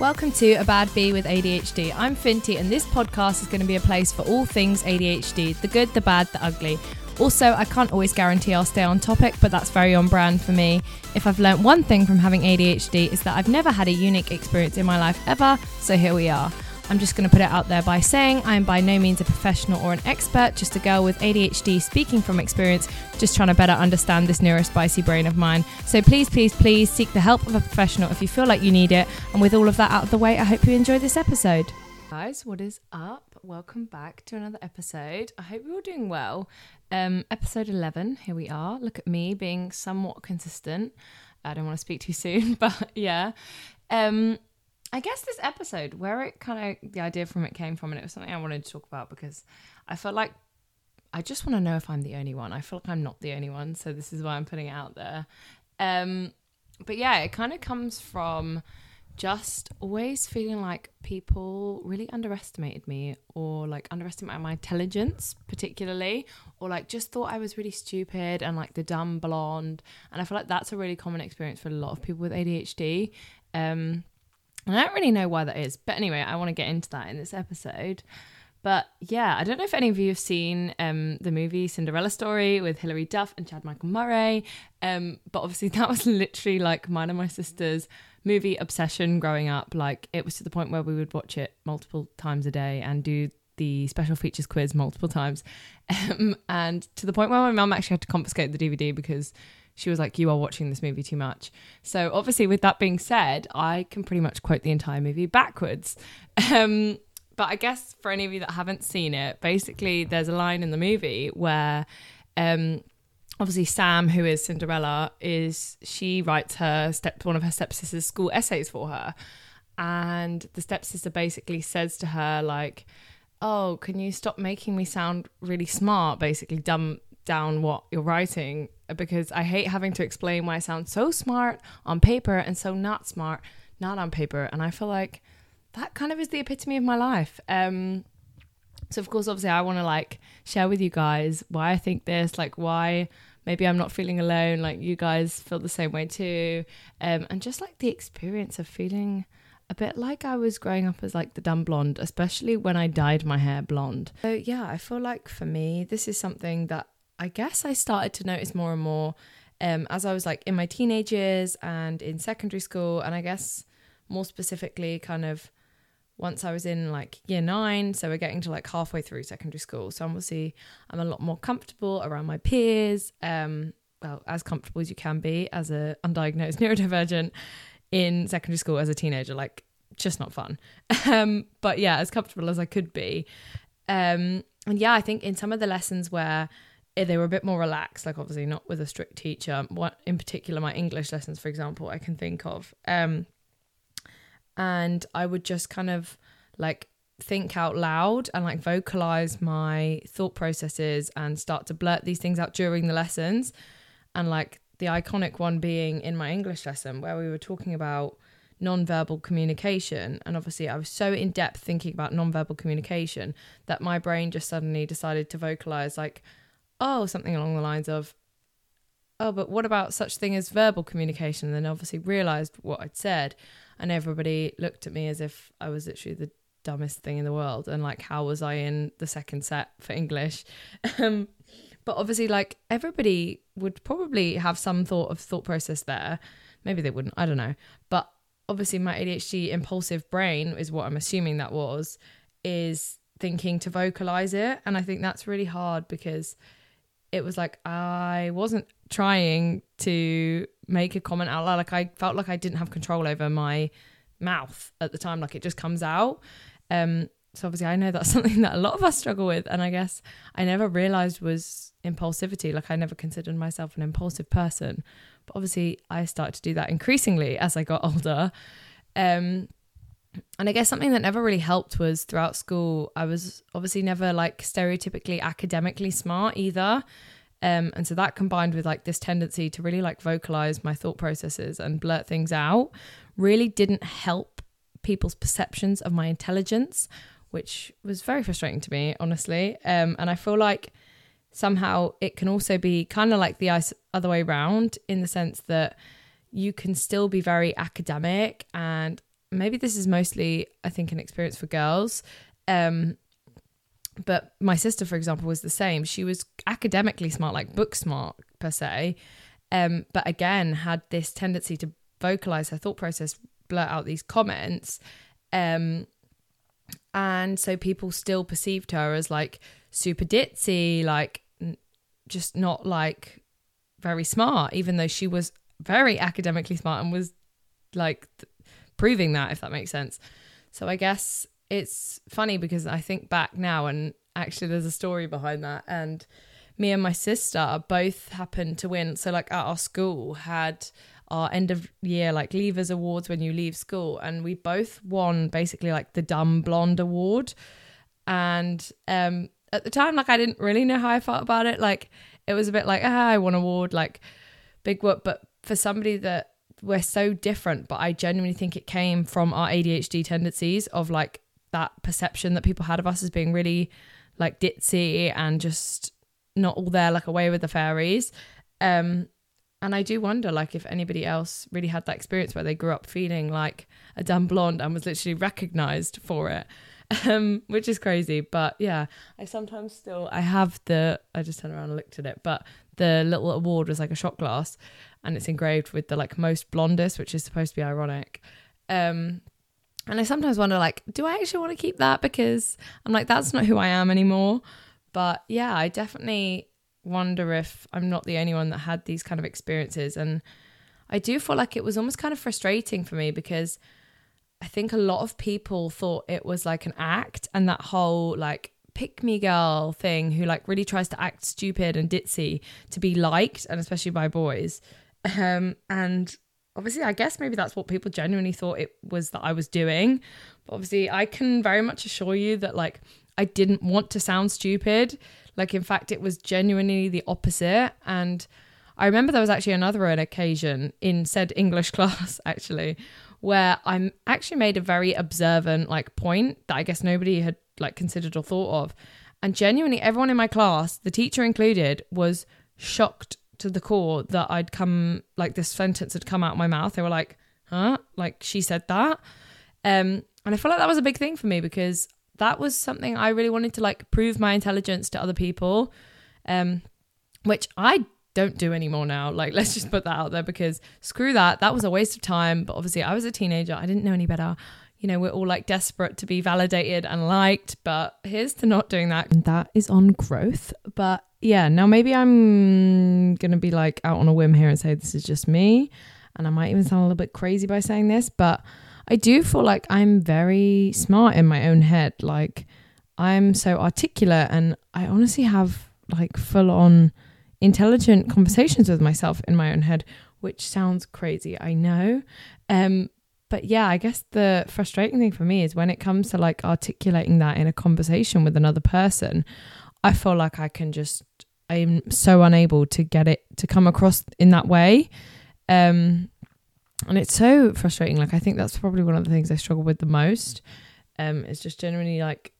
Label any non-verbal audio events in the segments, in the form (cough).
Welcome to A Bad Bee with ADHD. I'm Finty, and this podcast is going to be a place for all things ADHD the good, the bad, the ugly. Also, I can't always guarantee I'll stay on topic, but that's very on brand for me. If I've learnt one thing from having ADHD, is that I've never had a unique experience in my life ever, so here we are. I'm just going to put it out there by saying I'm by no means a professional or an expert, just a girl with ADHD speaking from experience, just trying to better understand this neurospicy brain of mine. So please, please, please seek the help of a professional if you feel like you need it. And with all of that out of the way, I hope you enjoy this episode. Guys, what is up? Welcome back to another episode. I hope you're all doing well. Um, episode 11, here we are. Look at me being somewhat consistent. I don't want to speak too soon, (laughs) but yeah. Um, I guess this episode, where it kind of the idea from it came from, and it was something I wanted to talk about because I felt like I just want to know if I'm the only one. I feel like I'm not the only one, so this is why I'm putting it out there. Um, but yeah, it kind of comes from just always feeling like people really underestimated me or like underestimated my intelligence particularly or like just thought I was really stupid and like the dumb blonde and I feel like that's a really common experience for a lot of people with ADHD um and I don't really know why that is. But anyway, I want to get into that in this episode. But yeah, I don't know if any of you have seen um, the movie Cinderella Story with Hilary Duff and Chad Michael Murray. Um, but obviously, (laughs) that was literally like mine and my sister's movie obsession growing up. Like, it was to the point where we would watch it multiple times a day and do the special features quiz multiple times. (laughs) Um, and to the point where my mum actually had to confiscate the DVD because she was like, You are watching this movie too much. So, obviously, with that being said, I can pretty much quote the entire movie backwards. (laughs) Um, but I guess for any of you that haven't seen it, basically, there's a line in the movie where. Um, obviously Sam, who is Cinderella, is she writes her step one of her stepsister's school essays for her, and the stepsister basically says to her like, "Oh, can you stop making me sound really smart?" Basically, dumb down what you're writing because I hate having to explain why I sound so smart on paper and so not smart not on paper. And I feel like that kind of is the epitome of my life. Um, so of course, obviously, I want to like share with you guys why I think this, like why maybe I'm not feeling alone, like you guys feel the same way too, um, and just like the experience of feeling a bit like I was growing up as like the dumb blonde, especially when I dyed my hair blonde. So yeah, I feel like for me, this is something that I guess I started to notice more and more um, as I was like in my teenage years and in secondary school, and I guess more specifically, kind of once I was in like year nine, so we're getting to like halfway through secondary school. So obviously, I'm a lot more comfortable around my peers. Um, well, as comfortable as you can be as a undiagnosed (laughs) neurodivergent in secondary school as a teenager, like just not fun. (laughs) Um, but yeah, as comfortable as I could be. Um, and yeah, I think in some of the lessons where they were a bit more relaxed like obviously not with a strict teacher. What in particular my english lessons for example i can think of. Um and i would just kind of like think out loud and like vocalize my thought processes and start to blurt these things out during the lessons. And like the iconic one being in my english lesson where we were talking about non-verbal communication. And obviously i was so in depth thinking about non-verbal communication that my brain just suddenly decided to vocalize like oh, something along the lines of, oh, but what about such thing as verbal communication? And then obviously realized what I'd said. And everybody looked at me as if I was literally the dumbest thing in the world. And like, how was I in the second set for English? (laughs) Um, but obviously, like, everybody would probably have some thought of thought process there. Maybe they wouldn't, I don't know. But obviously, my ADHD impulsive brain is what I'm assuming that was, is thinking to vocalize it. And I think that's really hard because it was like I wasn't trying to make a comment out loud. Like I felt like I didn't have control over my mouth at the time. Like it just comes out. Um, so obviously I know that's (laughs) something that a lot of us struggle with. And I guess I never realized was impulsivity. Like I never considered myself an impulsive person. But obviously I started to do that increasingly as I got (laughs) older. Um, and I guess something that never really helped was throughout school, I was obviously never like stereotypically academically smart either. Um, and so that combined with like this tendency to really like vocalize my thought processes and blurt things out really didn't help people's perceptions of my intelligence, which was very frustrating to me, honestly. Um, and I feel like somehow it can also be kind of like the other way around in the sense that you can still be very academic and maybe this is mostly, I think, an experience for girls. Um, but my sister, for example, was the same. She was academically smart, like book smart per se, um, but again had this tendency to vocalize her thought process, blurt out these comments, um, and so people still perceived her as like super ditzy, like just not like very smart, even though she was very academically smart and was like th- proving that, if that makes sense. So I guess it's funny because I think back now and actually there's a story behind that. And me and my sister both happened to win. So, like, at our school, had our end of year like leavers awards when you leave school and we both won basically like the dumb blonde award and um at the time like i didn't really know how i felt about it like it was a bit like ah i won award like big whoop but for somebody that we're so different but i genuinely think it came from our adhd tendencies of like that perception that people had of us as being really like ditzy and just not all there like away with the fairies um and I do wonder, like, if anybody else really had that experience where they grew up feeling like a dumb blonde and was literally recognized for it, (laughs) um, which is crazy. But yeah, I sometimes still I have the I just turned around and looked at it, but the little award was like a shot glass, and it's engraved with the like most blondest, which is supposed to be ironic. Um, and I sometimes wonder, like, do I actually want to keep that because I'm like that's not who I am anymore. But yeah, I definitely wonder if I'm not the only one that had these kind of experiences. And I do feel like it was almost kind of frustrating for me because I think a lot of people thought it was like an act and that whole like pick me girl thing who like really tries to act stupid and ditzy to be liked and especially by boys. Um, and obviously I guess maybe that's what people genuinely thought it was that I was doing. But obviously I can very much assure you that like I didn't want to sound stupid. Like, in fact, it was genuinely the opposite. And I remember there was actually another occasion in said English (laughs) class, actually, where I actually made a very observant like point that I guess nobody had like considered or thought of. And genuinely, everyone in my class, the teacher included, was shocked to the core that I'd come like this sentence had come out my mouth. They were like, "Huh? Like she said that?" Um, and I feel like that was a big thing for me because that was something I really wanted to like prove my intelligence to other people, um, which I don't do anymore now. Like, (laughs) let's just put that out there because screw that. That was a waste of time. But obviously, I was a teenager. I didn't know any better. You know, we're all like desperate to be validated and liked. But here's to not doing that. And that is on growth. But yeah, now maybe I'm going to be like out on a whim here and say this is just me. And I might even sound a little bit crazy by saying this, but I do feel like I'm very smart in my own head. Like I'm so articulate and I honestly have like full on intelligent conversations with myself in my own head, which sounds crazy, I know. Um but yeah, I guess the frustrating thing for me is when it comes to like articulating that in a conversation with another person, I feel like I can just I'm so unable to get it to come across in that way. Um and it's so frustrating. Like I think that's probably one of the things I struggle with the most. Um, is just generally like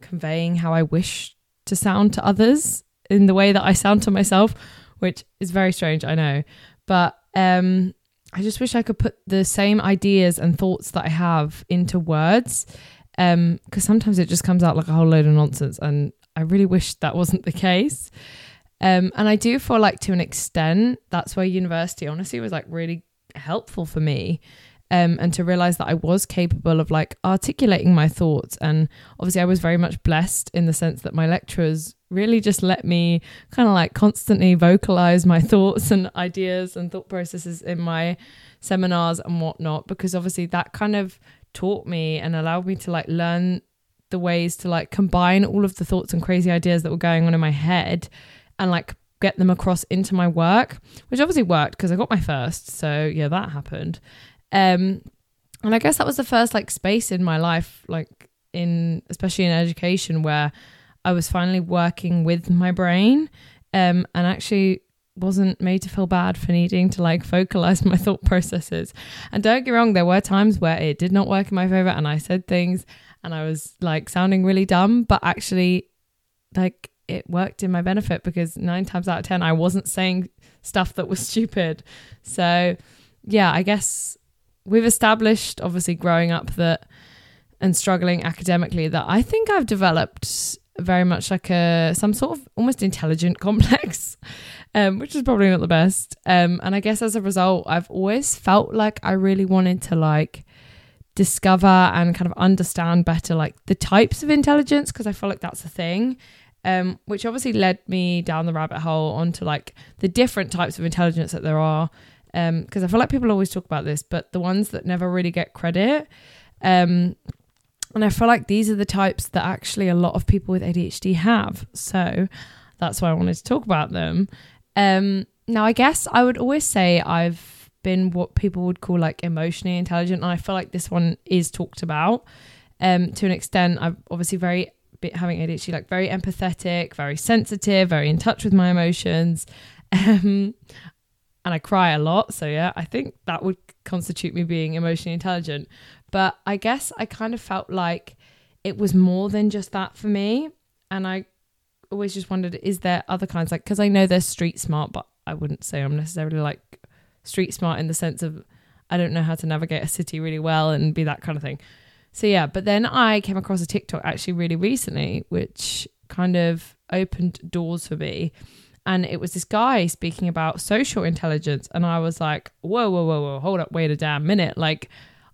conveying how I wish to sound to others in the way that I sound to myself, which is very strange, I know. But um, I just wish I could put the same ideas and thoughts that I have into words. Um, because sometimes it just comes out like a whole load of nonsense, and I really wish that wasn't the case. Um, and I do feel like to an extent that's where university honestly was like really helpful for me um, and to realize that I was capable of like articulating my thoughts. And obviously, I was very much blessed in the sense that my lecturers really just let me kind of like constantly vocalize my (laughs) thoughts and ideas and thought processes in my seminars and whatnot, because obviously that kind of taught me and allowed me to like learn the ways to like combine all of the thoughts and crazy ideas that were going on in my head and like get them across into my work, which obviously worked because I got my first. So yeah, that happened. Um, and I guess that was the first like space in my life, like in especially in education, where I was finally working with my brain, um, and actually wasn't made to feel bad for needing to like vocalize (laughs) my thought processes. And don't get wrong, there were times where it did not work in my favor, and I said things, and I was like sounding really dumb, but actually, like it worked in my benefit because nine times out of 10, I wasn't saying stuff that was (laughs) stupid. So, yeah, I guess we've established, obviously, growing up that and struggling academically, that I think I've developed very much like a some sort of almost intelligent (laughs) complex, um, which is probably not the best. Um, and I guess as a result, I've always felt like I really wanted to like discover and kind of understand better like the types of intelligence because I feel like that's a thing. Um, which obviously led me down the rabbit hole onto like the different types of intelligence that there are. Because um, I feel like people always talk about this, but the ones that never really get credit. Um, and I feel like these are the types that actually a lot of people with ADHD have. So that's why I wanted to talk about them. Um, now, I guess I would always say I've been what people would call like emotionally intelligent. And I feel like this one is talked about um, to an extent. I'm obviously very having ADHD, like very empathetic, very sensitive, very in touch with my emotions. (laughs) Um, and I cry a lot. So, yeah, I think that would constitute me being emotionally intelligent. But I guess I kind of felt like it was more than just that for me. And I always just wondered, is there other kinds? Like, because I know they're street smart, but I wouldn't say I'm necessarily like street smart in the sense of I don't know how to navigate a city really well and be that kind of thing. So, yeah, but then I came across a TikTok actually really recently, which kind of opened doors for me. And it was this guy speaking about social intelligence. And I was like, whoa, whoa, whoa, whoa, hold up, wait a damn minute. Like,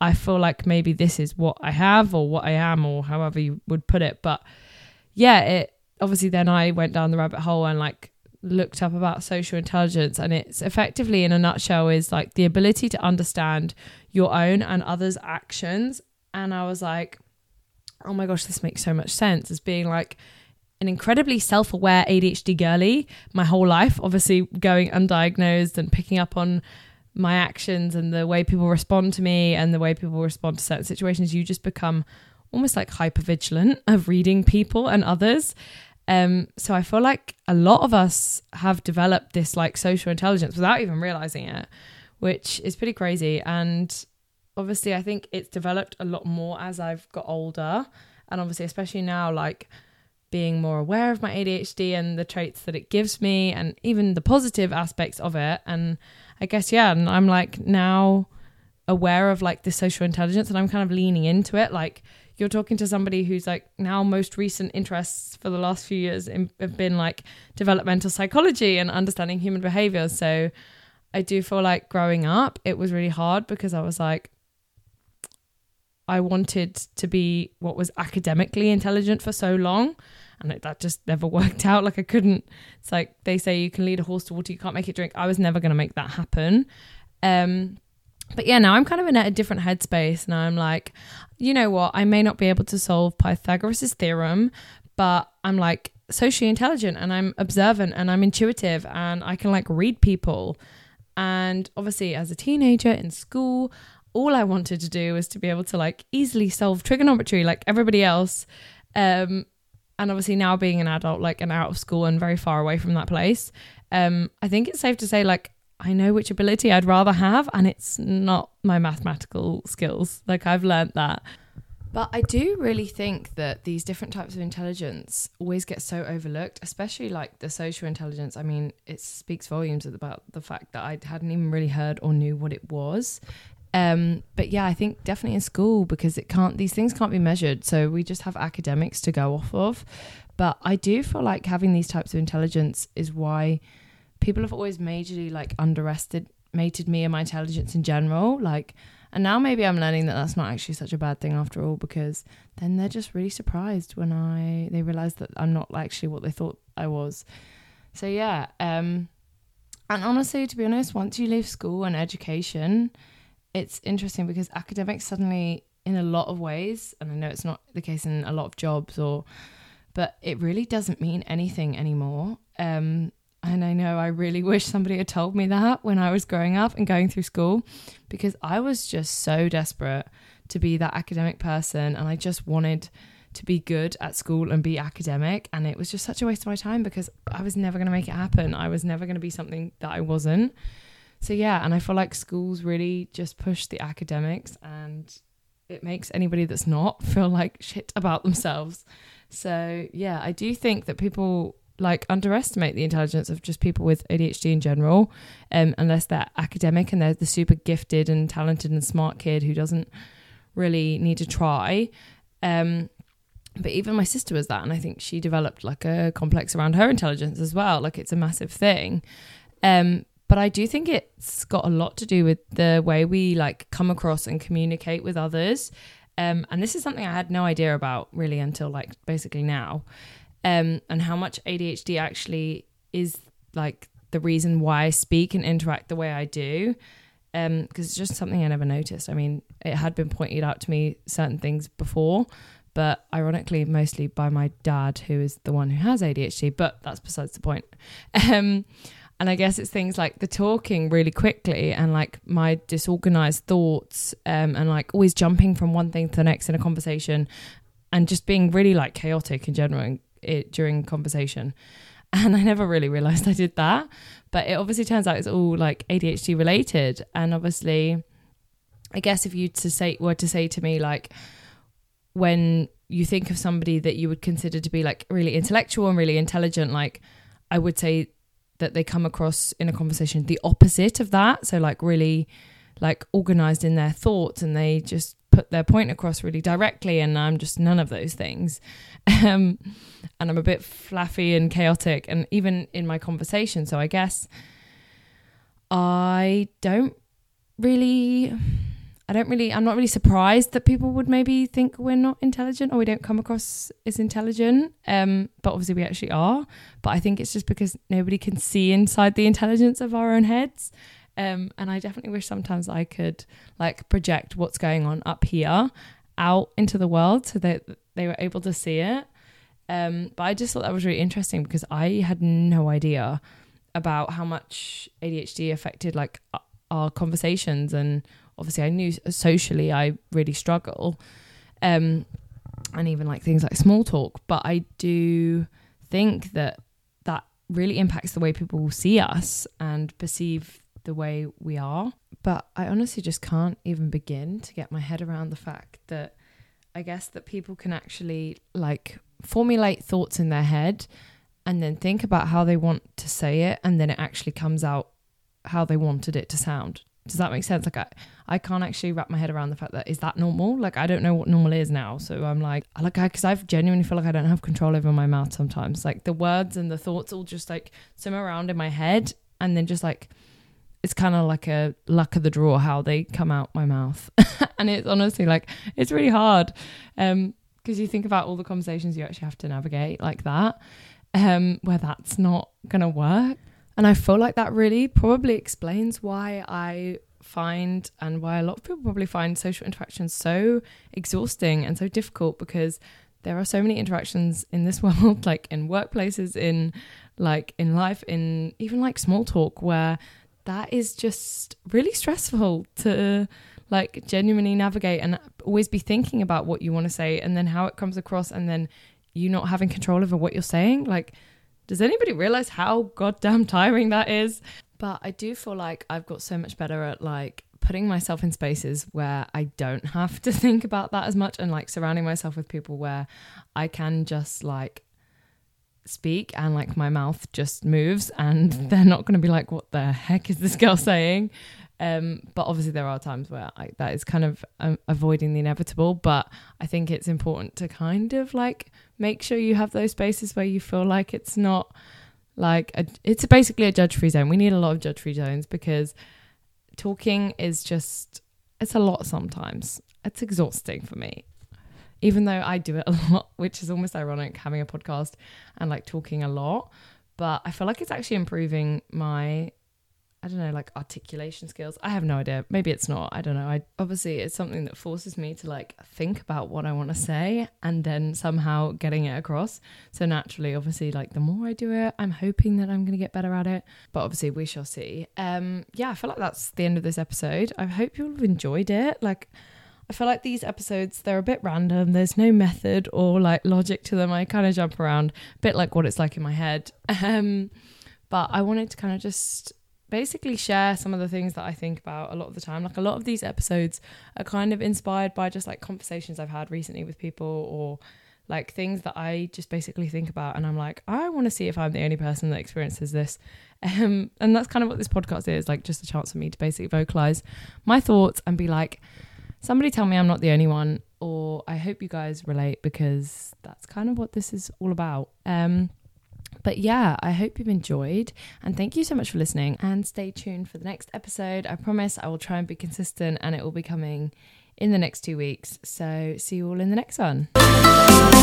I feel like maybe this is what I have or what I am or however you would put it. But yeah, it obviously then I went down the rabbit hole and like looked up about social intelligence and it's effectively in a nutshell is like the ability to understand your own and others actions and I was like oh my gosh this makes so much sense as being like an incredibly self-aware ADHD girly my whole life obviously going undiagnosed and picking up on my actions and the way people respond to me and the way people respond to certain situations, you just become almost like hyper vigilant of reading people and others. Um, so I feel like a lot of us have developed this like social intelligence without even realizing it, which is pretty crazy. And obviously, I think it's developed a lot more as I've got older. And obviously, especially now, like being more aware of my ADHD and the traits that it gives me, and even the positive aspects of it. And I guess yeah, and I'm like now aware of like the social intelligence and I'm kind of leaning into it. Like you're talking to somebody who's like now most recent interests for the last few years in, have been like developmental psychology and understanding human behavior. So I do feel like growing up it was really hard because I was like I wanted to be what was academically intelligent for so long and it, that just never (laughs) worked out. Like I couldn't. It's like they say you can lead a horse to water, you can't make it drink. I was never going to make that happen. Um, but yeah, now I'm kind of in a different headspace. Now I'm like, you know what? I may not be able to solve Pythagoras' theorem, but I'm like socially intelligent and I'm observant and I'm intuitive and I can like read people. And obviously, as a teenager in school, all I wanted to do was to be able to like easily solve trigonometry like everybody else. Um, and obviously now being an adult, like and out of school and very far away from that place, um, I think it's safe to say like I know which ability I'd rather have, and it's not my mathematical skills. Like I've learned that. But I do really think that these different types of intelligence always get so overlooked, especially like the social intelligence. I mean, it speaks volumes about the fact that I hadn't even really heard or knew what it was. Um, but yeah, I think definitely in school because it can't these things can't be measured. So we just have academics to go off of. But I do feel like having these types of intelligence is why people have always majorly like underestimated me and my intelligence in general. Like, and now maybe I'm learning that that's not actually such a bad thing after all because then they're just really surprised when I they realize that I'm not actually what they thought I was. So yeah, um, and honestly, to be honest, once you leave school and education, it's interesting because academics suddenly in a lot of ways and i know it's not the case in a lot of jobs or but it really doesn't mean anything anymore. Um, and i know i really (laughs) wish somebody had told me that when i was growing up and going through school because i was just so desperate to be that academic person and i just wanted to be good at school and be academic and it was just such a waste of my time because i was never going to make it happen. I was never going to be something that i wasn't so yeah, and I feel like schools really just push the academics and it makes anybody that's not (laughs) feel like shit about themselves. So yeah, I do think that people like underestimate the intelligence of just people with ADHD in general, um, unless they're academic and they're the super gifted and talented and smart kid who doesn't really need to try. Um, but even my sister was that, and I think she developed like a complex around her intelligence as well. Like it's a massive thing. Um, but I do think it's got a lot to do with the way we like come across and communicate with others. Um, and this is something I had no idea about really until like basically now um, and how much ADHD actually is like the reason why I speak and interact the way I do. Because um, it's just something I never noticed. I mean, it had been pointed out to me certain things before, but ironically, mostly by my dad, who is the one who has ADHD. But that's besides the point. (laughs) Um, and I guess it's things like the talking really quickly and like my disorganized thoughts um, and like always jumping from one thing to the next in a conversation and just being really like chaotic in general it during conversation. (laughs) And I never really realized I did that. But it obviously turns out it's all like ADHD related. And obviously, I guess if you to say were to say to me like when you think of somebody that you would consider to be like really intellectual and really intelligent, like I would say that they come across in a conversation the opposite of that. So like really like organized in their thoughts and they just put their point across really directly and I'm just none of those things. (laughs) Um, and I'm a bit fluffy and chaotic and even in my conversation. So I guess I don't really I don't really I'm not really surprised that people would maybe think we're not intelligent or we don't come across as intelligent. Um, but obviously we actually are. But I think it's just because nobody can see inside the intelligence of our own heads. Um, and I definitely wish sometimes I could like project what's going on up here out into the world so that they were able to see it. Um, but I just thought that was really interesting because I had no idea about how much ADHD affected like our conversations and obviously I knew socially I really struggle um, and even like things like small talk but I do think that that really impacts the way people see us and perceive the way we are. But I honestly just can't even begin to get my head around the fact that I guess that people can actually like formulate thoughts in their head and then think about how they want to say it and then it actually comes out how they wanted it to sound. Does that make sense? Like I, I can't actually wrap my head around the fact that is that normal? Like I don't know what normal is now. So I'm like, like I because I've genuinely feel like I don't have control over my mouth sometimes. Like the words and the thoughts all just like swim around in my head and then just like it's kind of like a luck of the draw how they come out my mouth. (laughs) and it's honestly like it's really hard um because you think about all the conversations you actually have to navigate like that um where that's not to work. And I feel like that really probably explains why I find and why a lot of people probably find social interactions so exhausting and so difficult because there are so many interactions in this (laughs) world like in workplaces in like in life in even like small talk where that is just really stressful to like genuinely navigate and always be thinking about what you want to say and then how it comes across and then you not having control over what you're saying. Like, does anybody realize how goddamn tiring that is? But I do feel like I've got so much better at like putting myself in spaces where I don't have to (laughs) think about that as much and like surrounding myself with people where I can just like speak and like my mouth just moves and (laughs) they're not going to be like what the heck is this girl saying um, but obviously there are times where I, that is kind of um, avoiding the inevitable but i think it's important to kind of like make sure you have those spaces where you feel like it's not like a, it's basically a judge free zone we need a lot of judge free zones because talking is just it's a lot sometimes it's exhausting for me even though I do it (laughs) a lot, which is almost ironic having a podcast and like talking a lot. But I feel like it's actually improving my I don't know, like articulation skills. I have no idea. Maybe it's not. I don't know. I obviously it's something that forces me to like think about what I want to say and then somehow getting it across. So naturally, obviously, like the more I do it, I'm hoping that I'm gonna get better at it. But obviously we shall see. Um yeah, I feel like that's the end of this episode. I hope you'll have enjoyed it. Like I feel like these episodes, they're a bit random. There's no method or like logic to them. I kind of jump around, a bit like what it's like in my head. (laughs) Um, but I wanted to kind of just basically share some of the things that I think about a lot of the time. Like a lot of these episodes are kind of inspired by just like conversations I've had recently with people or like things that I just basically think about, and I'm like, I want to see if I'm the only person that experiences this. (laughs) Um, and that's kind of what this podcast is like, just a chance for me to basically vocalize my thoughts and be like, somebody tell me I'm not the only one, or I hope you guys relate because that's kind of what this is all about. Um, but yeah, I hope you've enjoyed and thank you so much for listening and stay tuned for the next episode. I promise I will try and be consistent and it will be coming in the next two weeks. So see you all in the next one.